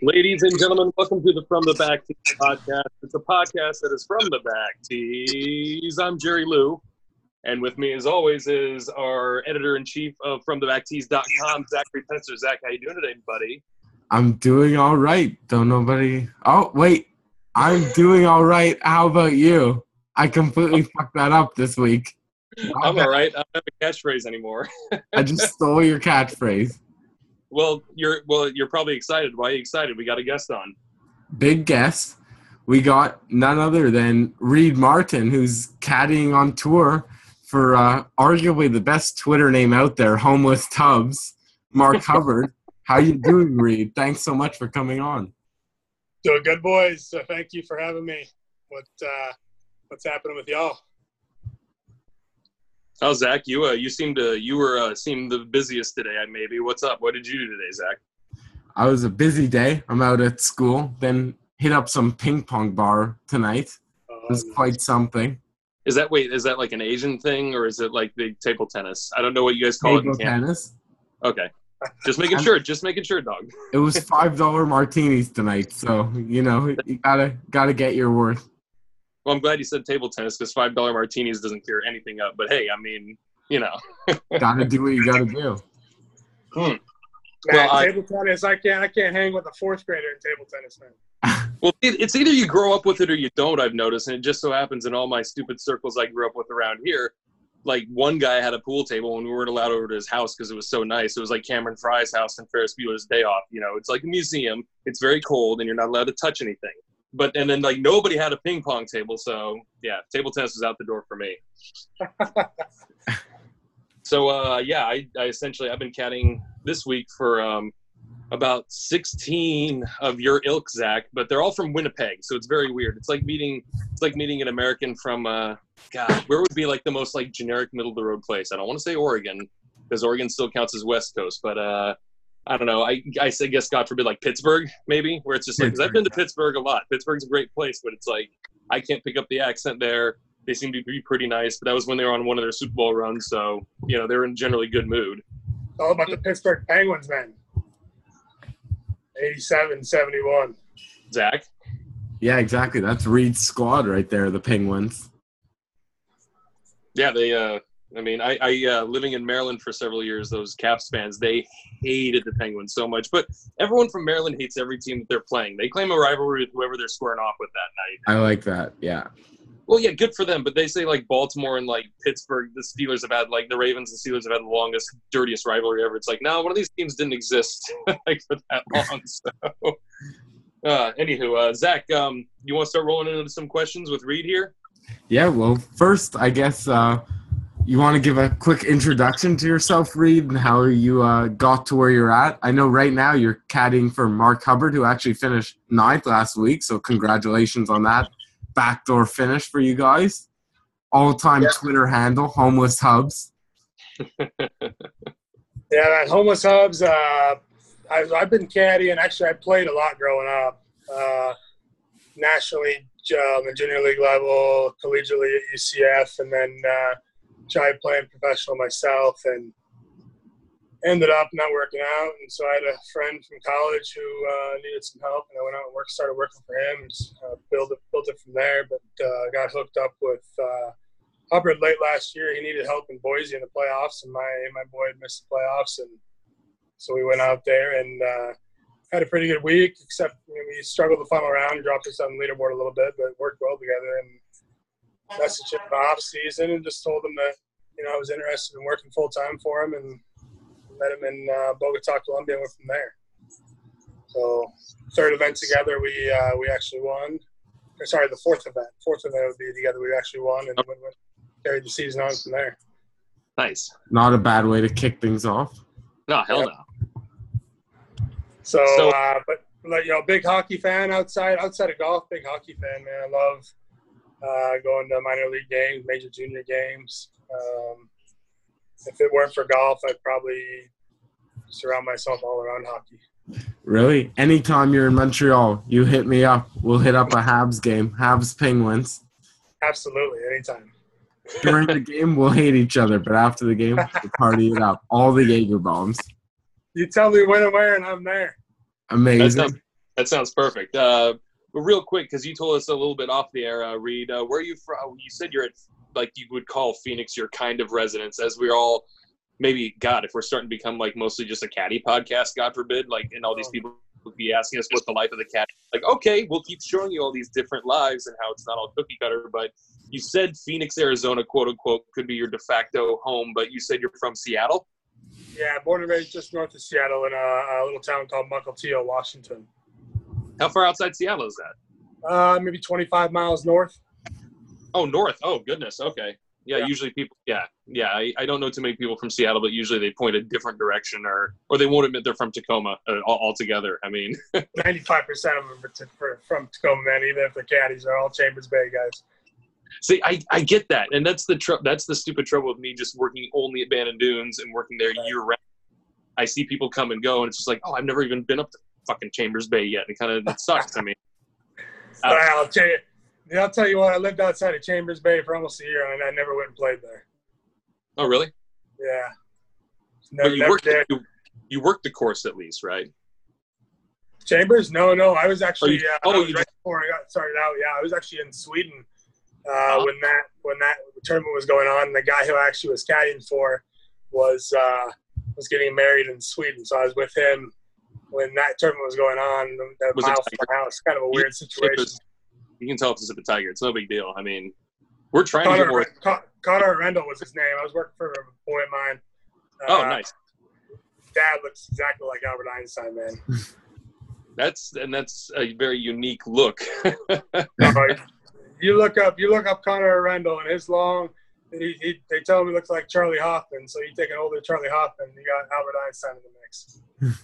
Ladies and gentlemen, welcome to the From the Back Tees podcast. It's a podcast that is from the back tees. I'm Jerry Lou, and with me, as always, is our editor in chief of FromTheBackTees.com, Zachary Pencer. Zach, how you doing today, buddy? I'm doing all right. Don't nobody. Oh wait, I'm doing all right. How about you? I completely fucked that up this week. I'm all right. I don't have a catchphrase anymore. I just stole your catchphrase. Well, you're well. You're probably excited. Why are you excited? We got a guest on. Big guest. We got none other than Reid Martin, who's caddying on tour for uh, arguably the best Twitter name out there, Homeless Hubs. Mark Hubbard. How you doing, Reid? Thanks so much for coming on. Doing good, boys. So thank you for having me. What uh, what's happening with y'all? Oh, Zach, you uh, you seem to you were uh, seem the busiest today. Maybe what's up? What did you do today, Zach? I was a busy day. I'm out at school, then hit up some ping pong bar tonight. It was quite something. Is that wait? Is that like an Asian thing or is it like the table tennis? I don't know what you guys call it Table tennis. Okay, just making sure. Just making sure, dog. It was five dollar martinis tonight, so you know you gotta gotta get your worth. Well, I'm glad you said table tennis because five dollar martinis doesn't clear anything up. But hey, I mean, you know, Gotta do what you gotta do. Hmm. man, well, I- table tennis. I can't. I can't hang with a fourth grader in table tennis, man. well, it, it's either you grow up with it or you don't. I've noticed, and it just so happens in all my stupid circles I grew up with around here, like one guy had a pool table and we weren't allowed over to his house because it was so nice. It was like Cameron Fry's house and Ferris Bueller's Day Off. You know, it's like a museum. It's very cold and you're not allowed to touch anything. But and then like nobody had a ping pong table, so yeah, table tennis was out the door for me. so uh, yeah, I, I essentially I've been caddying this week for um, about 16 of your ilk, Zach, but they're all from Winnipeg, so it's very weird. It's like meeting it's like meeting an American from uh, God, where would be like the most like generic middle of the road place? I don't want to say Oregon because Oregon still counts as West Coast, but uh, I don't know. I I say guess God forbid like Pittsburgh maybe, where it's just like 'cause I've been to Pittsburgh a lot. Pittsburgh's a great place, but it's like I can't pick up the accent there. They seem to be pretty nice, but that was when they were on one of their Super Bowl runs, so you know they were in generally good mood. All about the Pittsburgh Penguins, man. 87, 71. Zach, Yeah, exactly. That's Reid's squad right there, the Penguins. yeah, they. uh I mean, I, I uh, living in Maryland for several years. Those Caps fans, they hated the Penguins so much. But everyone from Maryland hates every team that they're playing. They claim a rivalry with whoever they're squaring off with that night. I like that. Yeah. Well, yeah, good for them. But they say like Baltimore and like Pittsburgh, the Steelers have had like the Ravens and Steelers have had the longest, dirtiest rivalry ever. It's like, no, one of these teams didn't exist like for that long. So, uh, anywho, uh, Zach, um, you want to start rolling into some questions with Reid here? Yeah, well, first, I guess uh, you want to give a quick introduction to yourself, Reid, and how you uh, got to where you're at. I know right now you're caddying for Mark Hubbard, who actually finished ninth last week, so congratulations on that backdoor finish for you guys. All time Yeah. Twitter handle, Homeless Hubs. Yeah. Homeless Hubs. Uh, I, I've been caddying. Actually, I played a lot growing up. Uh, nationally, um, and junior league level, collegiately at UCF, and then uh, tried playing professional myself, and ended up not working out. And so I had a friend from college who uh, needed some help, and I went out and worked, started working for him, and just, uh, built it, built it from there. But uh, got hooked up with. Uh, Hubbard late last year. He needed help in Boise in the playoffs, and my my boy had missed the playoffs, and so we went out there and uh, had a pretty good week. Except you know, we struggled the final round, dropped us on the leaderboard a little bit, but worked well together. And messaged him in the off season and just told him that you know I was interested in working full time for him, and met him in uh, Bogota, Colombia, and went from there. So third event together, we uh, we actually won. Or, sorry, the fourth event. Fourth event would be together. We actually won and went, went, carried the season on from there. Nice. Not a bad way to kick things off. No, hell Yep. no. So, So- uh, but like you know, big hockey fan outside outside of golf. Big hockey fan, man. I love uh, going to minor league games, major junior games. Um, if it weren't for golf, I'd probably surround myself all around hockey. Really? Anytime you're in Montreal, you hit me up. We'll hit up a Habs game, Habs Penguins. Absolutely, anytime. During the game, we'll hate each other, but after the game, we'll party it up. All the Jaeger bombs. You tell me when and where, and I'm there. That Amazing. sounds, That sounds perfect. Uh, but real quick, because you told us a little bit off the air, uh, Reid, uh, where are you from? You said you're at, like, you would call Phoenix your kind of residence, as we're all, maybe, God, if we're starting to become, like, mostly just a caddy podcast, God forbid, like, and all these people would be asking us what's the life of the cat. Like, okay, we'll keep showing you all these different lives and how it's not all cookie cutter, but you said Phoenix, Arizona, quote unquote, could be your de facto home, but you said you're from Seattle? Yeah, born and raised just north of Seattle in a, a little town called Mukilteo, Washington. How far outside Seattle is that? Uh, maybe 25 miles north. Oh, north. Oh, goodness. Okay. Yeah, Yeah. usually people. Yeah, yeah. I, I don't know too many people from Seattle, but usually they point a different direction, or or they won't admit they're from Tacoma uh, altogether. I mean, 95% of them are t- from Tacoma, man, even if the caddies are all Chambers Bay guys. see, I, I get that, and that's the tr- that's the stupid trouble with me just working only at Bandon Dunes and working there year round. I see people come and go, and it's just like, oh, I've never even been up to fucking Chambers Bay yet. It kind of it sucks to me. But I'll tell you, I'll tell you what, I lived outside of Chambers Bay for almost a year, and I never went and played there. Oh, really? Yeah. Never, But you worked did. you, you worked the course at least, right? Chambers? No, no. I was actually. you- uh, oh, I was you right before I got started out. Yeah, I was actually in Sweden uh, Uh-huh. when that when that tournament was going on. The guy who I actually was caddying for was uh, was getting married in Sweden, so I was with him when that tournament was going on. That Was it mile from my house, kind of a weird situation. You can tell if it's a tiger. It's no big deal. I mean, we're trying to get Connor, more. Con- Connor Rendell was his name. I was working for a boy of mine. Oh, Uh, nice. Dad looks exactly like Albert Einstein, man. That's and that's a very unique look. Uh, you look up, you look up Connor Rendell and his long. He, he, they tell him he looks like Charley Hoffman. So you take an older Charley Hoffman, you got Albert Einstein in the mix.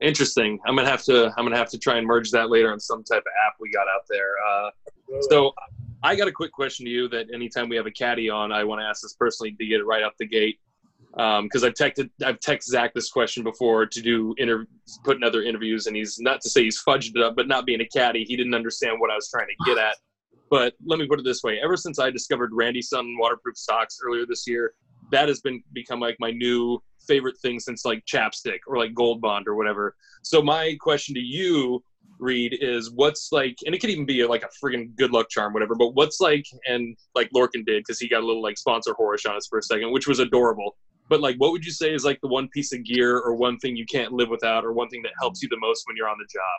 Interesting. I'm gonna have to. I'm gonna have to try and merge that later on some type of app we got out there. Uh, so, I got a quick question to you. That anytime we have a caddy on, I want to ask this personally to get it right out the gate. Because I've texted, I've texted Zach this question before to do inter, put in other interviews, and he's not to say he's fudged it up, but not being a caddy, he didn't understand what I was trying to get at. But let me put it this way: ever since I discovered Randy Sun waterproof socks earlier this year, that has been become like my new favorite thing since like chapstick or like Gold Bond or whatever. So my question to you, Reid, is what's like, and it could even be like a friggin' good luck charm, whatever. But what's like, and like Lorcan did because he got a little like sponsor horish on us for a second, which was adorable. But like, what would you say is like the one piece of gear or one thing you can't live without, or one thing that helps you the most when you're on the job?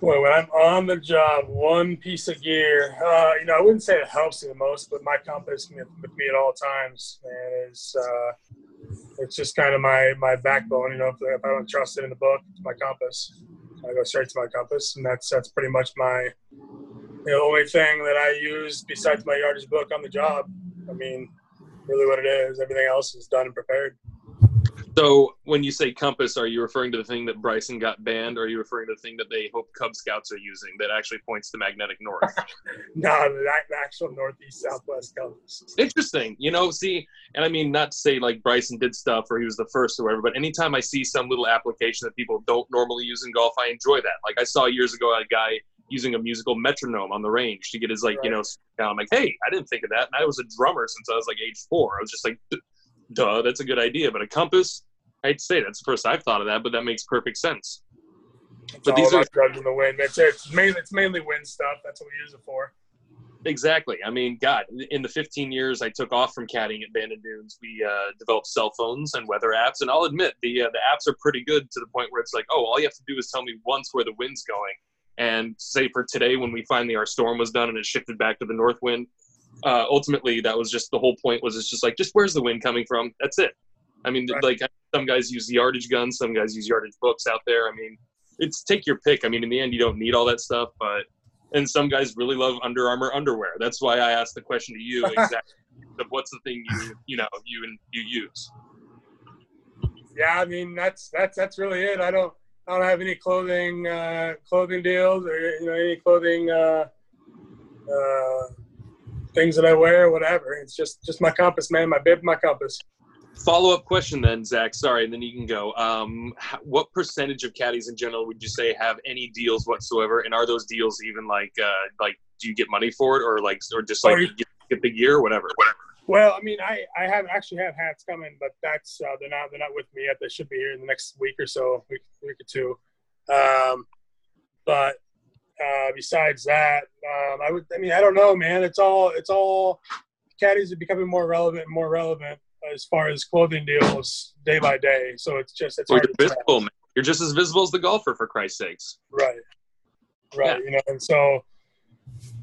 Boy, when I'm on the job, one piece of gear, uh, you know, I wouldn't say it helps me the most, but my compass with me at all times, man, is uh, it's just kind of my my backbone. You know, if, if I don't trust it in the book, it's my compass. I go straight to my compass, and that's that's pretty much my the only thing that I use besides my yardage book on the job. I mean, really, what it is. Everything else is done and prepared. So when you say compass, are you referring to the thing that Bryson got banned, or are you referring to the thing that they hope Cub Scouts are using that actually points to magnetic north? No, the, actual northeast southwest compass. Interesting. You know, see, and I mean, not to say like Bryson did stuff or he was the first or whatever, but anytime I see some little application that people don't normally use in golf, I enjoy that. Like I saw years ago a guy using a musical metronome on the range to get his like, you know, down. I'm like, hey, I didn't think of that. And I was a drummer since I was like age four. I was just like, duh, that's a good idea. But a compass, I'd say that's the first I've thought of that, but that makes perfect sense. It's But all these are- about judging the wind. It's, it's mainly it's mainly wind stuff. That's what we use it for. Exactly. I mean, God, in the 15 years I took off from caddying at Bandon Dunes, we uh, developed cell phones and weather apps. And I'll admit, the uh, the apps are pretty good to the point where it's like, oh, all you have to do is tell me once where the wind's going. And say for today, when we finally our storm was done and it shifted back to the north wind, uh, ultimately that was just the whole point. Was it's just like, just where's the wind coming from? That's it. I mean, Right. like some guys use yardage guns, some guys use yardage books out there. I mean, it's take your pick. I mean, in the end, you don't need all that stuff, but and some guys really love Under Armour underwear. That's why I asked the question to you exactly of what's the thing you you know you and you use. Yeah, I mean that's that's that's really it. I don't I don't have any clothing uh, clothing deals or you know any clothing uh, uh, things that I wear, or whatever. It's just just my compass, man. My bib, my compass. Follow up question then, Zach. Sorry, and then you can go. Um, what percentage of caddies in general would you say have any deals whatsoever? And are those deals even like uh, like do you get money for it or like or just like you- get, get the gear or whatever? Whatever. Well, I mean, I I have actually have hats coming, but that's uh, they're not they're not with me yet. They should be here in the next week or so, week week or two. Um, but uh, besides that, um, I would. I mean, I don't know, man. It's all. It's all. Caddies are becoming more relevant and more relevant as far as clothing deals day by day. So it's just it's Well, you're visible, man. You're just as visible as the golfer, for Christ's sakes. Right. Right. You know, and so,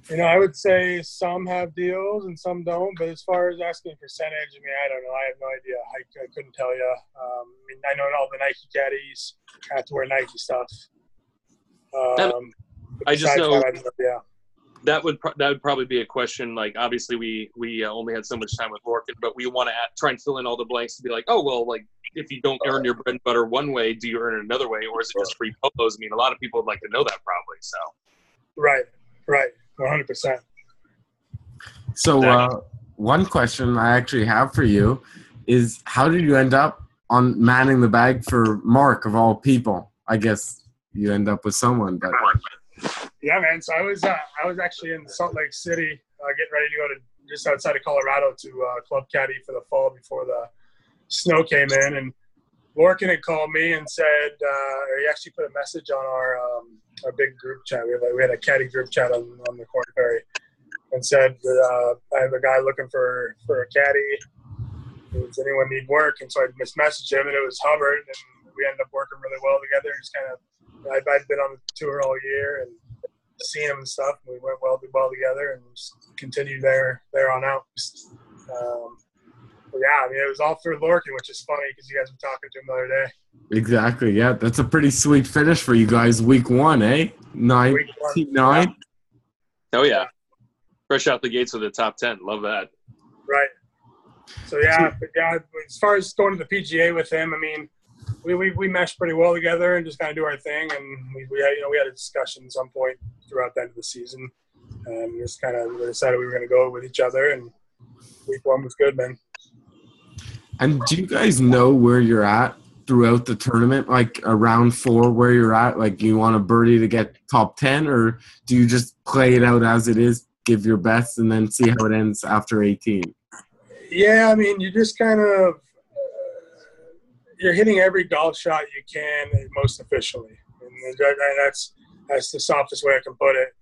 you know, I would say some have deals and some don't. But as far as asking percentage, I mean, I don't know. I have no idea. I, I couldn't tell you. Um, I mean, I know all the Nike caddies have to wear Nike stuff. Um, I just know- know, yeah. That would pro- that would probably be a question. Like, obviously, we we uh, only had so much time with Lorcan, but we want to try and fill in all the blanks to be like, oh well, like if you don't earn your bread and butter one way, do you earn it another way, or is it just free polos? I mean, a lot of people would like to know that probably. So Right. Right. One hundred percent. So, uh, one question I actually have for you is how did you end up on manning the bag for Mark of all people? I guess you end up with someone, but Yeah, man. So I was uh, I was actually in Salt Lake City, uh, getting ready to go to just outside of Colorado to uh, Club Caddy for the fall before the snow came in, and Lorcan had called me and said, uh, or he actually put a message on our um, our big group chat. We had, we had a caddy group chat on, on the Korn Ferry, and said, uh, I have a guy looking for for a caddy. Does anyone need work? And so I just messaged him, and it was Hubbard, and we ended up working really well together. Just kind of, I'd, I'd been on the tour all year and seen him and stuff. And we went well well together, and just continued there there on out. Just, um, but yeah, I mean, it was all through Lorcan, which is funny because you guys were talking to him the other day. exactly, yeah, that's a pretty sweet finish for you guys. Week one, eh? Nine, Week one, team nine. oh yeah, fresh out the gates with the top ten. Love that. Right. So yeah, but yeah. As far as going to the PGA with him, I mean, we we, we meshed pretty well together and just kind of do our thing. And we, we had, you know we had a discussion at some point throughout the end of the season, and just kind of decided we were going to go with each other. And week one was good, man. And do you guys know where you're at throughout the tournament? Like around four, where you're at? Like, you want a birdie to get top 10, or do you just play it out as it is, give your best, and then see how it ends after 18? Yeah, I mean, you just kind of you're hitting every golf shot you can most efficiently, and that's that's the softest way I can put it.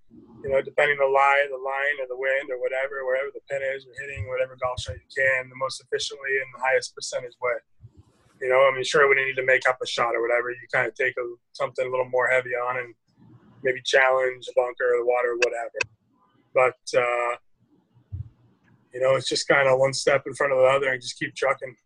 You know, depending on the lie, the line, or the wind, or whatever, wherever the pin is, you're hitting whatever golf shot you can the most efficiently and the highest percentage way. You know, I mean, sure, when you need to make up a shot or whatever, you kind of take a, something a little more heavy on and maybe challenge the bunker or the water or whatever. But uh, you know, it's just kind of one step in front of the other and just keep trucking.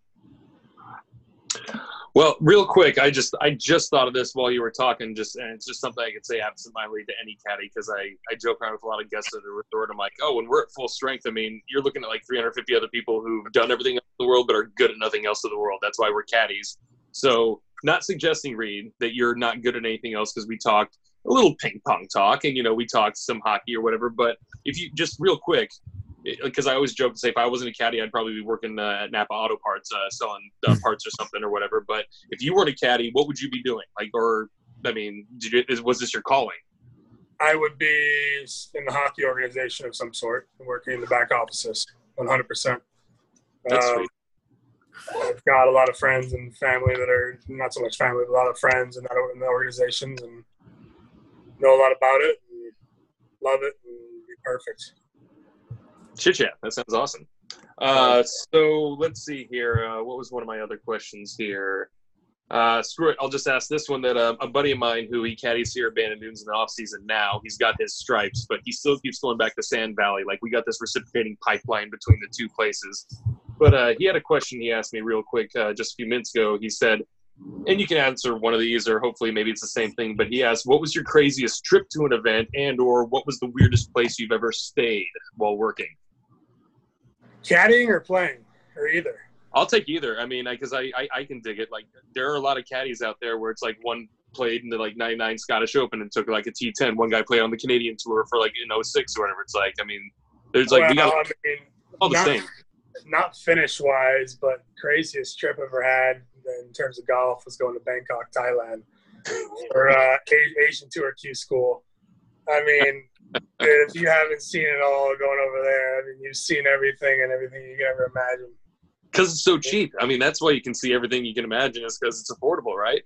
Well, real quick, I just I just thought of this while you were talking. Just and it's just something I could say absentmindedly to any caddy because I I joke around with a lot of guests at the resort. I'm like, oh, when we're at full strength, I mean, you're looking at like 350 other people who've done everything in the world but are good at nothing else in the world. That's why we're caddies. So, not suggesting Reid that you're not good at anything else because we talked a little ping pong talk and you know we talked some hockey or whatever. But if you just real quick, because I always joke to say if I wasn't a caddy, I'd probably be working uh, at Napa Auto Parts, uh, selling uh, parts or something or whatever. But if you weren't a caddy, what would you be doing? Like, or I mean, did you, is, was this your calling? I would be in the hockey organization of some sort, working in the back offices, 100%. That's Um, sweet. I've got a lot of friends and family that are not so much family, but a lot of friends in that in the organizations and know a lot about it, and love it, and be perfect. Chit chat. That sounds awesome. Uh, so let's see here. Uh, what was one of my other questions here? Uh, screw it. I'll just ask this one that uh, a buddy of mine who he caddies here at Bandon Dunes in the off season now, he's got his stripes, but he still keeps going back to Sand Valley. Like we got this reciprocating pipeline between the two places. But uh, he had a question he asked me real quick uh, just a few minutes ago. He said, and you can answer one of these, or hopefully maybe it's the same thing. But he asked, "What was your craziest trip to an event, and/or what was the weirdest place you've ever stayed while working?" Caddying or playing, or either. I'll take either. I mean, because I, I I can dig it. Like there are a lot of caddies out there where it's like one played in the like '99 Scottish Open and took like a T10. One guy played on the Canadian Tour for like in 06 or whatever. It's like I mean, there's like we got I mean, all the not, same. Not finish wise, but craziest trip I've ever had in terms of golf was going to Bangkok, Thailand, for uh, Asian Tour Q School. I mean, if you haven't seen it all going over there, I mean, you've seen everything and everything you can ever imagine. because it's so cheap. I mean, that's why you can see everything you can imagine is because it's affordable, right?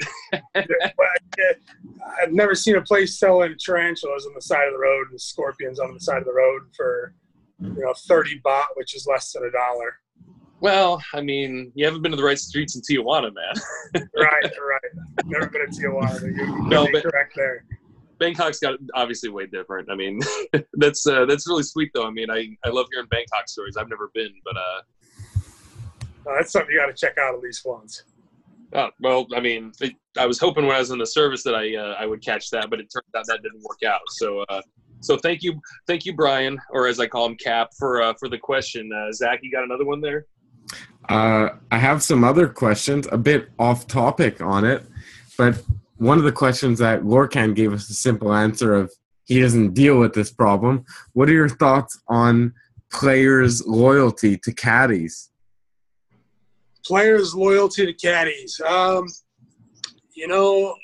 I've never seen a place selling tarantulas on the side of the road and scorpions on the side of the road for you know thirty baht, which is less than a dollar. Well, I mean, you haven't been to the right streets in Tijuana, man. right, right. Never been to Tijuana. You're No, but- correct there. Bangkok's got obviously way different. I mean, that's uh, that's really sweet though. I mean, I, I love hearing Bangkok stories. I've never been, but uh, that's something you got to check out at least once. oh, well, I mean, it, I was hoping when I was in the service that I uh, I would catch that, but it turned out that didn't work out. So uh, so thank you, thank you, Brian, or as I call him, Cap, for uh, for the question. Uh, Zach, you got another one there? Uh, I have some other questions, a bit off topic on it, but one of the questions that Lorcan gave us a simple answer of he doesn't deal with this problem. What are your thoughts on players' loyalty to caddies? Players' loyalty to caddies. Um, you know,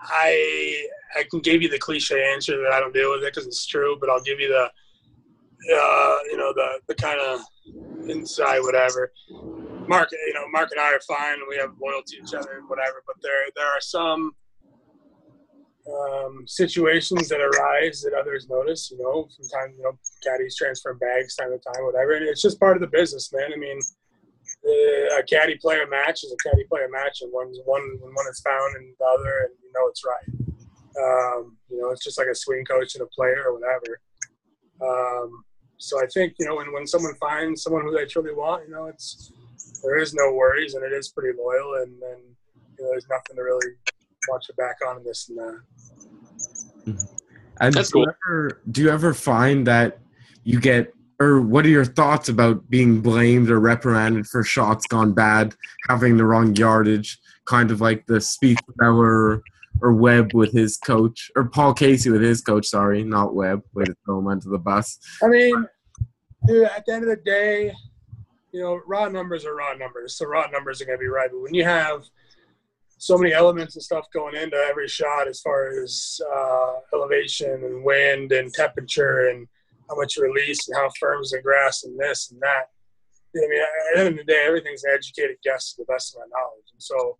I I can give you the cliche answer that I don't deal with it because it's true, but I'll give you the uh, you know the the kind of inside whatever. Mark, you know, Mark and I are fine, we have loyalty to each other and whatever. But there there are some um, situations that arise that others notice. You know, sometimes you know caddies transfer bags time to time, whatever, and it's just part of the business, man. I mean, uh, a caddy player match is a caddy player match, and one's one when one is found and the other, and you know it's right. Um, you know, it's just like a swing coach and a player or whatever. Um, so I think you know when, when someone finds someone who they truly want, you know, it's there is no worries and it is pretty loyal, and then you know, there's nothing to really watch it back on in this and that. And That's do you ever do you ever find that you get or what are your thoughts about being blamed or reprimanded for shots gone bad, having the wrong yardage, kind of like the speech Speedfeller or Webb with his coach, or Paul Casey with his coach, sorry, not Webb, way to throw him under the bus. I mean, dude, at the end of the day, you know, raw numbers are raw numbers. So raw numbers are going to be right. But when you have so many elements and stuff going into every shot as far as uh, elevation and wind and temperature and how much release and how firm is the grass and this and that. I mean, at the end of the day, everything's an educated guess to the best of my knowledge. And so,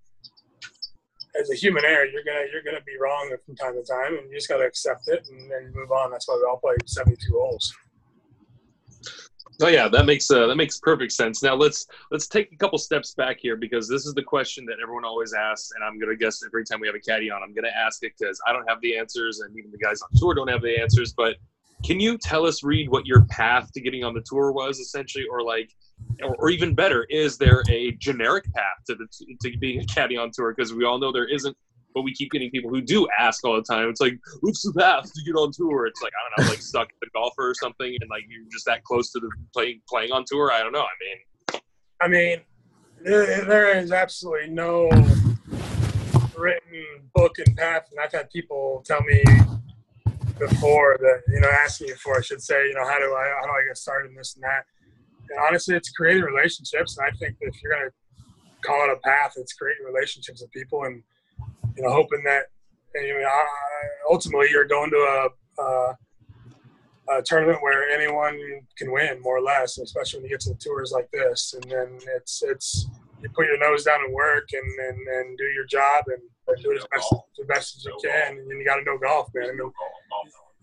as a human error, you're gonna you're gonna be wrong from time to time, and you just gotta accept it and then move on. That's why we all play 72 holes. Oh yeah, that makes uh, that makes perfect sense. Now let's let's take a couple steps back here because this is the question that everyone always asks, and I'm gonna guess every time we have a caddy on, I'm gonna ask it because I don't have the answers, and even the guys on tour don't have the answers. But can you tell us, Reid, what your path to getting on the tour was essentially, or like, or, or even better, is there a generic path to the to being a caddy on tour? Because we all know there isn't. But we keep getting people who do ask all the time. It's like, what's the path to get on tour? It's like I don't know, like stuck at the golfer or something, and like you're just that close to the playing playing on tour. I don't know. I mean, I mean, there, is absolutely no written book and path, and I've had people tell me before that you know ask me before I should say you know how do I how do I get started in this and that. And honestly, it's creating relationships, and I think that if you're gonna call it a path, it's creating relationships with people, and you know hoping that you know, I- ultimately you're going to a, a a tournament where anyone can win, more or less, especially when you get to the tours like this. And then it's it's you put your nose down and work and and, and do your job and do it as best, as best as you can. And then you got to know golf, man.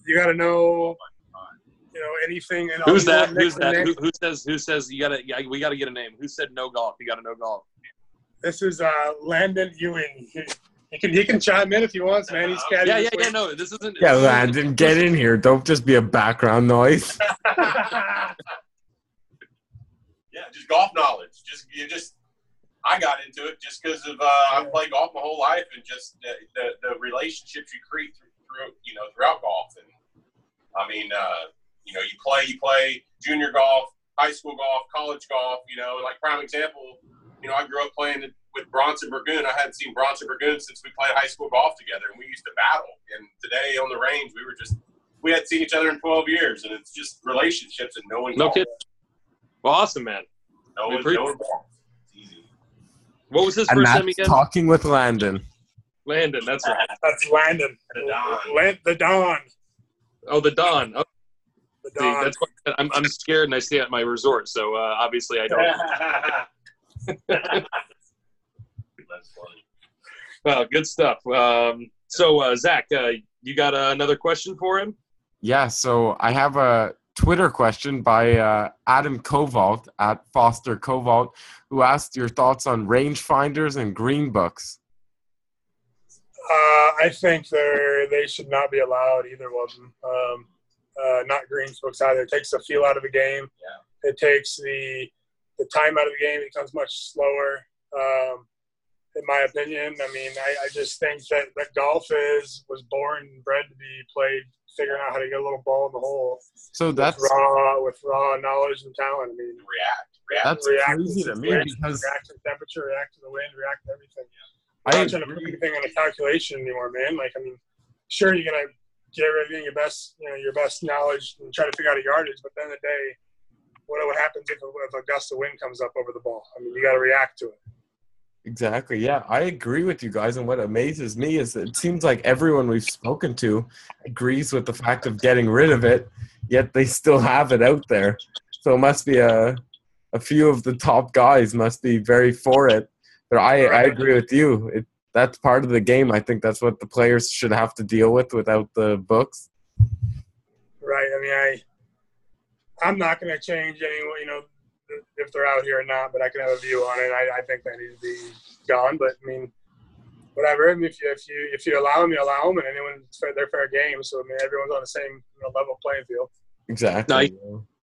You got to know you know anything. And who's that? Who's that? Who, who says? Who says? You gotta. Yeah, we gotta get a name. Who said no golf? You gotta know golf. This is uh, Landon Ewing. He, he can he can chime in if he wants, man. He's caddy. Yeah, yeah, yeah. No, this isn't. Yeah, this isn't- Landon, get in here. Don't just be a background noise. Yeah, just golf knowledge. Just you just I got into it just because of uh, I Yeah. played golf my whole life and just the, the, the relationships you create through, through you know throughout golf and I mean uh, you know you play you play junior golf, high school golf, college golf. You know, like prime example. You know, I grew up playing with Bronson Burgoon. I hadn't seen Bronson Burgoon since we played high school golf together, and we used to battle. And today on the range, we were just we hadn't seen each other in 12 years, and it's just relationships and knowing. No golf. kidding. Well, awesome, man. No, We it's appreciate no golf. Easy. What was his And first that's name again? talking with Landon. Landon. That's right. That's Landon. The Don. Lan- the Don. Oh, the Don. Oh, The see, that's why I'm, I'm scared and I stay at my resort, so uh, obviously I don't. That's funny. Well, good stuff. Um, so, uh, Zach, uh, you got uh, another question for him? Yeah, so I have a Twitter question by uh, Adam Kovalt at Foster Kovalt, who asked your thoughts on rangefinders and green books. Uh, I think they they should not be allowed either of them. Um, uh, not green books either. It takes the feel out of the game. Yeah. It takes the the time out of the game. It becomes much slower. Um, in my opinion, I mean, I, I just think that, that golf is was born and bred to be played, figuring out how to get a little ball in the hole. So that's with raw with raw knowledge and talent. I mean, React. React. that's react crazy to to me because react to the temperature, react to the wind, react to everything. I I'm not trying to put anything on a calculation anymore, man. Like, I mean, sure, you're gonna get everything your best, you know, your best knowledge and try to figure out a yardage. But then the end of the day, what what happens if a, if a gust of wind comes up over the ball? I mean, you got to react to it. Exactly. Yeah, I agree with you guys. And what amazes me is it seems like everyone we've spoken to agrees with the fact of getting rid of it, yet they still have it out there. So it must be a a few of the top guys must be very for it. But I I agree with you. It that's part of the game. I think that's what the players should have to deal with without the books. Right. I mean, I I'm not going to change any, you know, if they're out here or not, but I can have a view on it. I, I think they need to be gone. But I mean, whatever. I mean, if you if you if you allow them, you allow them, and anyone fair, they're fair game. So I mean, everyone's on the same you know, level playing field. Exactly.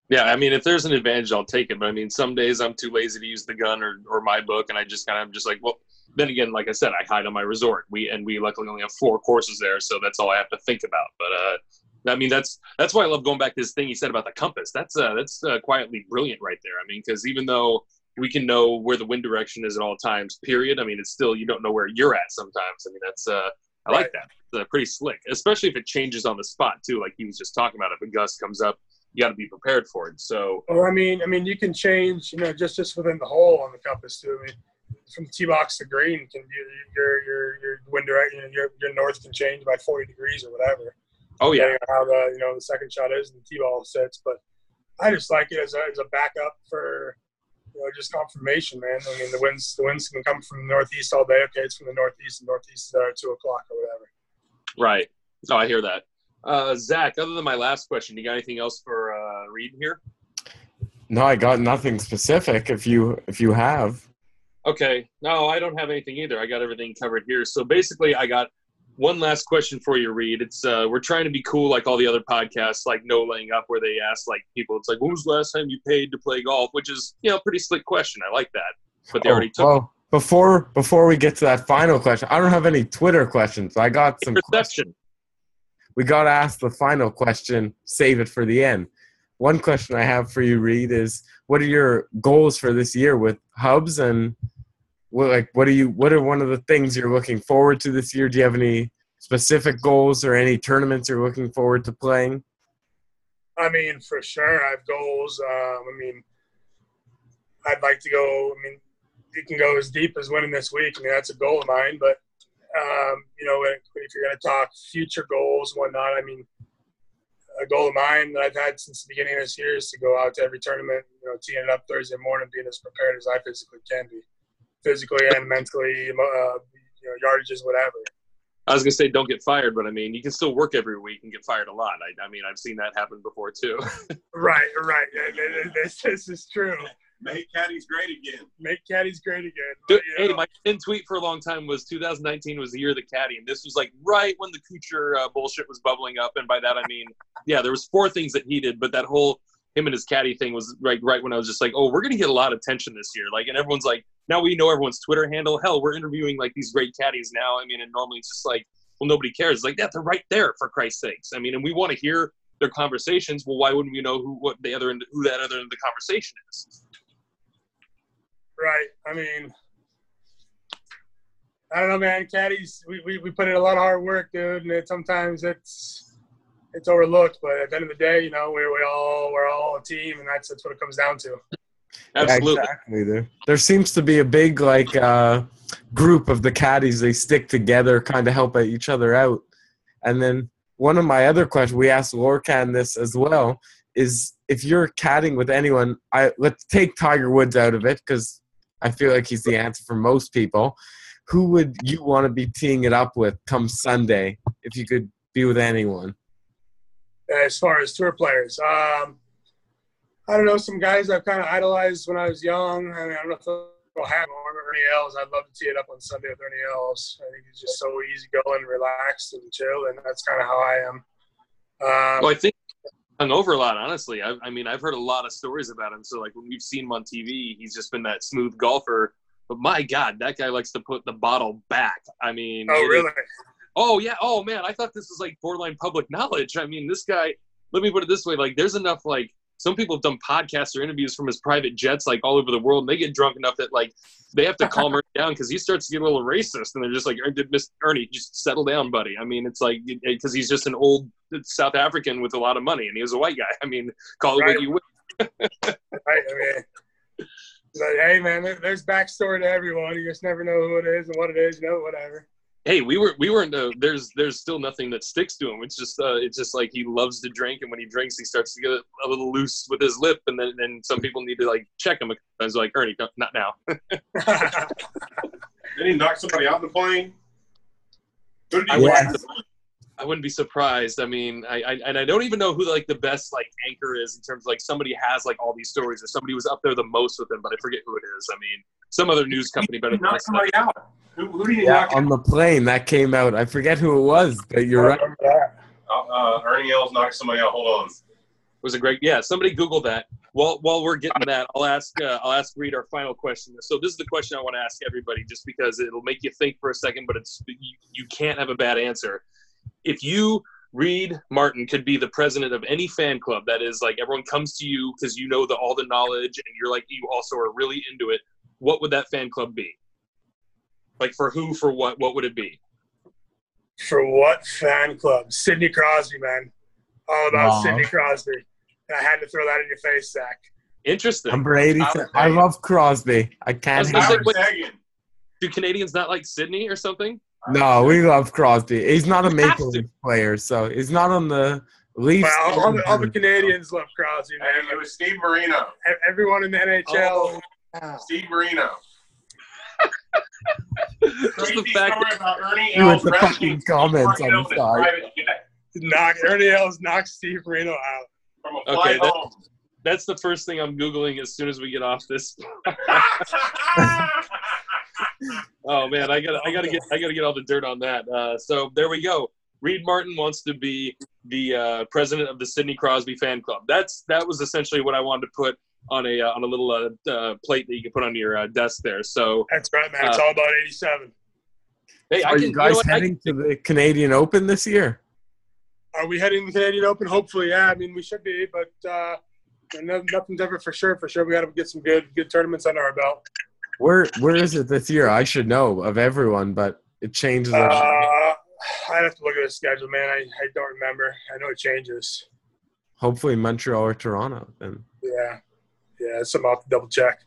Yeah, I mean, if there's an advantage, I'll take it. But I mean, some days I'm too lazy to use the gun or, or my book, and I just kind of just like, well, then again, like I said, I hide on my resort. We and we luckily only have four courses there, so that's all I have to think about. But uh, I mean, that's that's why I love going back to this thing he said about the compass. That's uh, that's uh, quietly brilliant right there. I mean, because even though we can know where the wind direction is at all times, period. I mean, it's still you don't know where you're at sometimes. I mean, that's uh, I like that. It's uh, pretty slick, especially if it changes on the spot too, like he was just talking about. If a gust comes up, you got to be prepared for it. So Or I mean, I mean, you can change, you know, just just within the hole on the compass too. I mean, from tee box to green, can you, your your your wind direction, your your north can change by forty degrees or whatever. Oh yeah, depending on how the you know the second shot is and the tee ball sits. But I just like it as a, as a backup for you know just confirmation, man. I mean the winds the winds can come from the northeast all day. Okay, it's from the northeast and northeast is there at two o'clock or whatever. right. No, I hear that. Uh, Zach, other than my last question, you got anything else for uh, Reid here? No, I got nothing specific. If you if you have, Okay. No, I don't have anything either. I got everything covered here. So basically, I got one last question for you, Reid. It's uh, we're trying to be cool like all the other podcasts, like No Laying Up, where they ask like people, it's like, when was the last time you paid to play golf? Which is you know pretty slick question. I like that. But they Oh, already took well, before before we get to that final question, I don't have any Twitter questions. I got some questions. we got to ask the final question save it for the end one question i have for you reid is what are your goals for this year with hubs and what like what are you what are one of the things you're looking forward to this year do you have any specific goals or any tournaments you're looking forward to playing I mean, for sure, I have goals. Um, I mean, I'd like to go. I mean, you can go as deep as winning this week. I mean, that's a goal of mine. But um, you know, if if you're going to talk future goals, whatnot, I mean, a goal of mine that I've had since the beginning of this year is to go out to every tournament. You know, teeing it up Thursday morning, being as prepared as I physically can be, physically and mentally. Uh, you know, yardages, whatever. I was gonna say don't get fired, but I mean you can still work every week and get fired a lot. I, I mean I've seen that happen before too. Right, right. This, this is true. Make caddies great again. Make caddies great again. Dude, You hey, know, my pin tweet for a long time was 2019 was the year of the caddy, and this was like right when the Kuchar uh, bullshit was bubbling up. And by that I mean, yeah, there was four things that he did, but that whole him and his caddy thing was like right when I was just like, oh, we're gonna get a lot of attention this year. Like, and everyone's like, now we know everyone's Twitter handle. Hell, we're interviewing like these great caddies now. I mean, and normally it's just like, well, nobody cares. It's like, yeah, they're right there for Christ's sakes. I mean, and we want to hear their conversations. Well, why wouldn't we know who what the other end, who that other end of the conversation is? right. I mean, I don't know, man. Caddies, we, we, we put in a lot of hard work, dude, and it, sometimes it's it's overlooked. But at the end of the day, you know, we we all we're all a team, and that's that's what it comes down to. Absolutely. Yeah, exactly there there seems to be a big like uh group of the caddies they stick together kind of help each other out and then one of my other questions we asked lorcan this as well is if you're caddying with anyone i let's take tiger woods out of it because I feel like he's the answer for most people. Who would you want to be teeing it up with come Sunday if you could be with anyone? As far as tour players, um, I don't know some guys I've kind of idolized when I was young. I mean, I don't know if they'll have more, but Ernie Els. I'd love to tee it up on Sunday with Ernie Els. I think he's just so easygoing, relaxed, and chill, and that's kind of how I am. Um, Well, I think hung over a lot. Honestly, I, I mean, I've heard a lot of stories about him. So like when we've seen him on TV, he's just been that smooth golfer. But my God, that guy likes to put the bottle back. I mean, oh, it is- really? Oh yeah. Oh man, I thought this was like borderline public knowledge. I mean, this guy. Let me put it this way: like, there's enough like some people have done podcasts or interviews from his private jets like all over the world, and they get drunk enough that like they have to calm her down because he starts to get a little racist, and they're just like, "Er, Miss Ernie, just settle down, buddy." I mean, it's like because he's just an old South African with a lot of money, and he was a white guy. I mean, call it what you will. Right? I mean, but hey, man, there's backstory to everyone. You just never know who it is and what it is. You know, whatever. Hey, we were we weren't. Uh, there's there's still nothing that sticks to him. It's just uh, it's just like he loves to drink, and when he drinks, he starts to get a little loose with his lip, and then and some people need to like check him. I was like, Ernie, not now. Did he knock somebody out in the plane? Who did he I Yes. wouldn't, I wouldn't be surprised. I mean, I, I and I don't even know who like the best like anchor is in terms of like somebody has like all these stories or somebody was up there the most with him, but I forget who it is. I mean, some other news company better He than knocked us. somebody out. Who, who did he Yeah, knock on the plane that came out. I forget who it was, but you're right. Remember Uh, uh, Ernie Els knocked somebody out. Hold on. was a great yeah somebody google that while while we're getting that i'll ask uh, i'll ask reid our final question so this is the question i want to ask everybody just because it'll make you think for a second but it's you, you can't have a bad answer if you reid martin could be the president of any fan club that is like everyone comes to you because you know the all the knowledge and you're like you also are really into it what would that fan club be like for who for what what would it be For what fan club? Sidney Crosby, man. All about Wow. Sidney Crosby. And I had to throw that in your face, Zach. interesting Number 80. I I love Crosby. I I can't. was gonna hate say, him. wait- Sagan. do canadians not like sydney or something No, we love Crosby. He's not a You Maple. Leaf player, so he's not on the Leafs. Well, all, the, all the Canadians love Crosby, Hey, man. it was Steve Marino. Everyone in the NHL. Oh. Steve Marino. just the fact story about Ernie You with Els the rescuing fucking comments on Marino the side. Knock Ernie Els knocked Steve Marino out. From a Okay, that- home. that's the first thing I'm googling as soon as we get off this. Oh man, I got to I got to get I got to get all the dirt on that. Uh, so there we go. Reid Martin wants to be the uh, president of the Sidney Crosby fan club. That's that was essentially what I wanted to put on a uh, on a little uh, uh, plate that you can put on your uh, desk there. So That's right, man. It's Uh, all about 87. hey, I Are can you you know guys what, I heading to the Canadian Open this year? Are we heading to the Canadian Open? Hopefully, yeah. I mean, we should be, but uh, no, nothing's ever for sure. For sure, we got to get some good good tournaments under our belt. Where Where is it this year? I should know of everyone, but it changes. Uh. I'd have to look at the schedule, man. I, I don't remember. I know it changes. Hopefully Montreal or Toronto. Then Yeah, yeah. It's something I'll have to double check.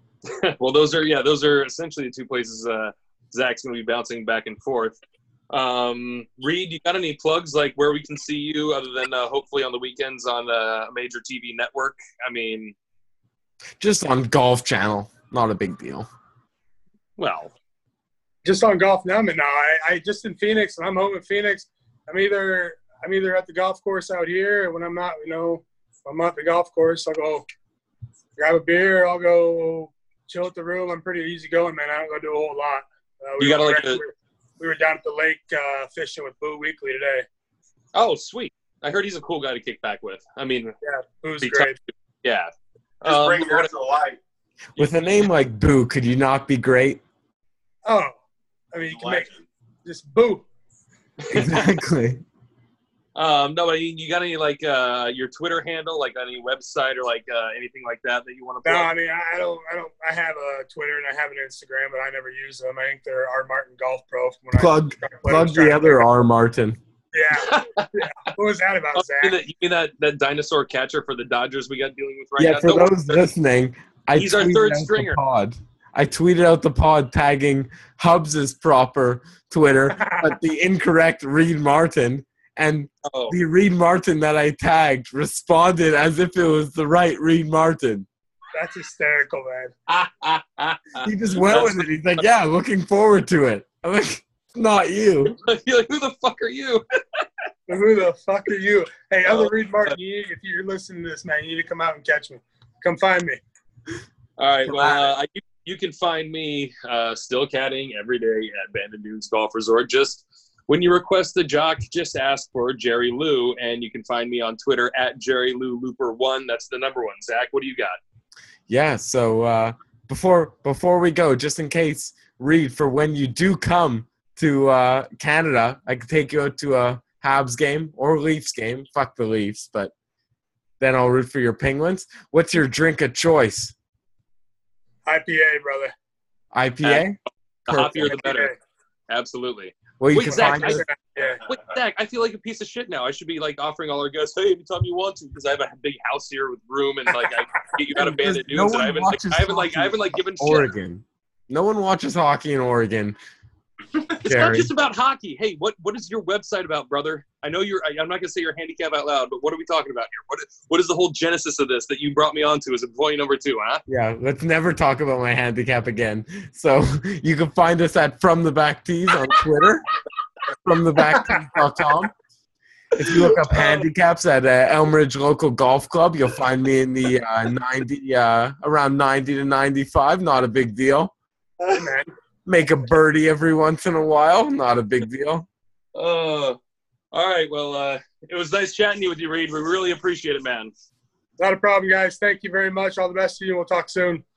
well, those are yeah, those are essentially the two places uh, Zach's going to be bouncing back and forth. Um, Reed, you got any plugs like where we can see you other than uh, hopefully on the weekends on uh, a major TV network? I mean, just on Golf Channel, not a big deal. well, Just on golf now, man. Now I, I just in Phoenix, and I'm home in Phoenix. I'm either I'm either at the golf course out here, and when I'm not, you know, if I'm at the golf course, I'll go grab a beer. I'll go chill at the room. I'm pretty easy going, man. I don't go do a whole lot. Uh, You gotta like the- we were down at the lake uh, fishing with Boo Weekley today. oh sweet. I heard he's a cool guy to kick back with. I mean, Yeah, Boo's Be great. yeah. Just Um, bring what- that to the light. With a name like Boo, could you not be great? Oh, I mean, you can make Legend. just Boo. Exactly. Um, no, but you you got any like uh, your Twitter handle, like any website or like uh, anything like that that you want to No, plug? I mean, I I don't, I don't, I have a Twitter and I have an Instagram, but I never use them. I think they're R Martin Golf Pro. From when I plug tried play- plug the other play- R. Martin. Yeah. yeah. What was that about, Oh, you, mean Zach? that, you mean that that dinosaur catcher for the Dodgers we got dealing with right Yeah, now? Yeah, for Don't worry. those listening, I He's our tweeted third out the stringer. Pod. I tweeted out the pod tagging Hubs's proper Twitter, but the incorrect Reed Martin, and Oh, the Reed Martin that I tagged responded as if it was the right Reid Martin. That's hysterical, man. He just went with it. He's like, yeah, looking forward to it. I'm like, not you. You're like, who the fuck are you? Who the fuck are you? Hey, other oh. Reed Martin, if you're listening to this, man, you need to come out and catch me. Come find me. All right. Well, uh, you, you can find me uh, still caddying every day at Bandon Dunes Golf Resort. Just when you request the jock, just ask for Jerry Lou, and you can find me on Twitter at Jerry Lou Looper One. That's the number one. Zack, what do you got? Yeah. So uh, before before we go, just in case, Reid, for when you do come to uh, Canada, I could take you out to a Habs game or Leafs game. Fuck the Leafs, but then I'll root for your Penguins. What's your drink of choice? IPA, brother. IPA. The hoppier the better. Absolutely. Well, you Wait, can Zack, find I- Yeah. Wait, Zack, I feel like a piece of shit now. I should be like offering all our guests, hey, anytime you want to, because I have a big house here with room and like I get you out of Because Bandit no Dunes, and I haven't like I haven't like I haven't like given shit. Oregon. No one watches hockey in Oregon. It's Jerry. not just about hockey. Hey, what what is your website about, brother? I know you're. I, I'm not gonna say your handicap out loud, but what are we talking about here? What is, what is the whole genesis of this that you brought me onto as employee number two? Huh? Yeah, let's never talk about my handicap again. So you can find us at From the Back Tees on Twitter, fromthebacktees.com. If you look up handicaps at uh, Elmridge Local Golf Club, you'll find me in the uh, 90, uh, around 90 to 95. Not a big deal. Hey, man. Make a birdie every once in a while. Not a big deal. Uh, all right. Well, uh, it was nice chatting you with you, Reid. We really appreciate it, man. Not a problem, guys. Thank you very much. All the best to you. We'll talk soon.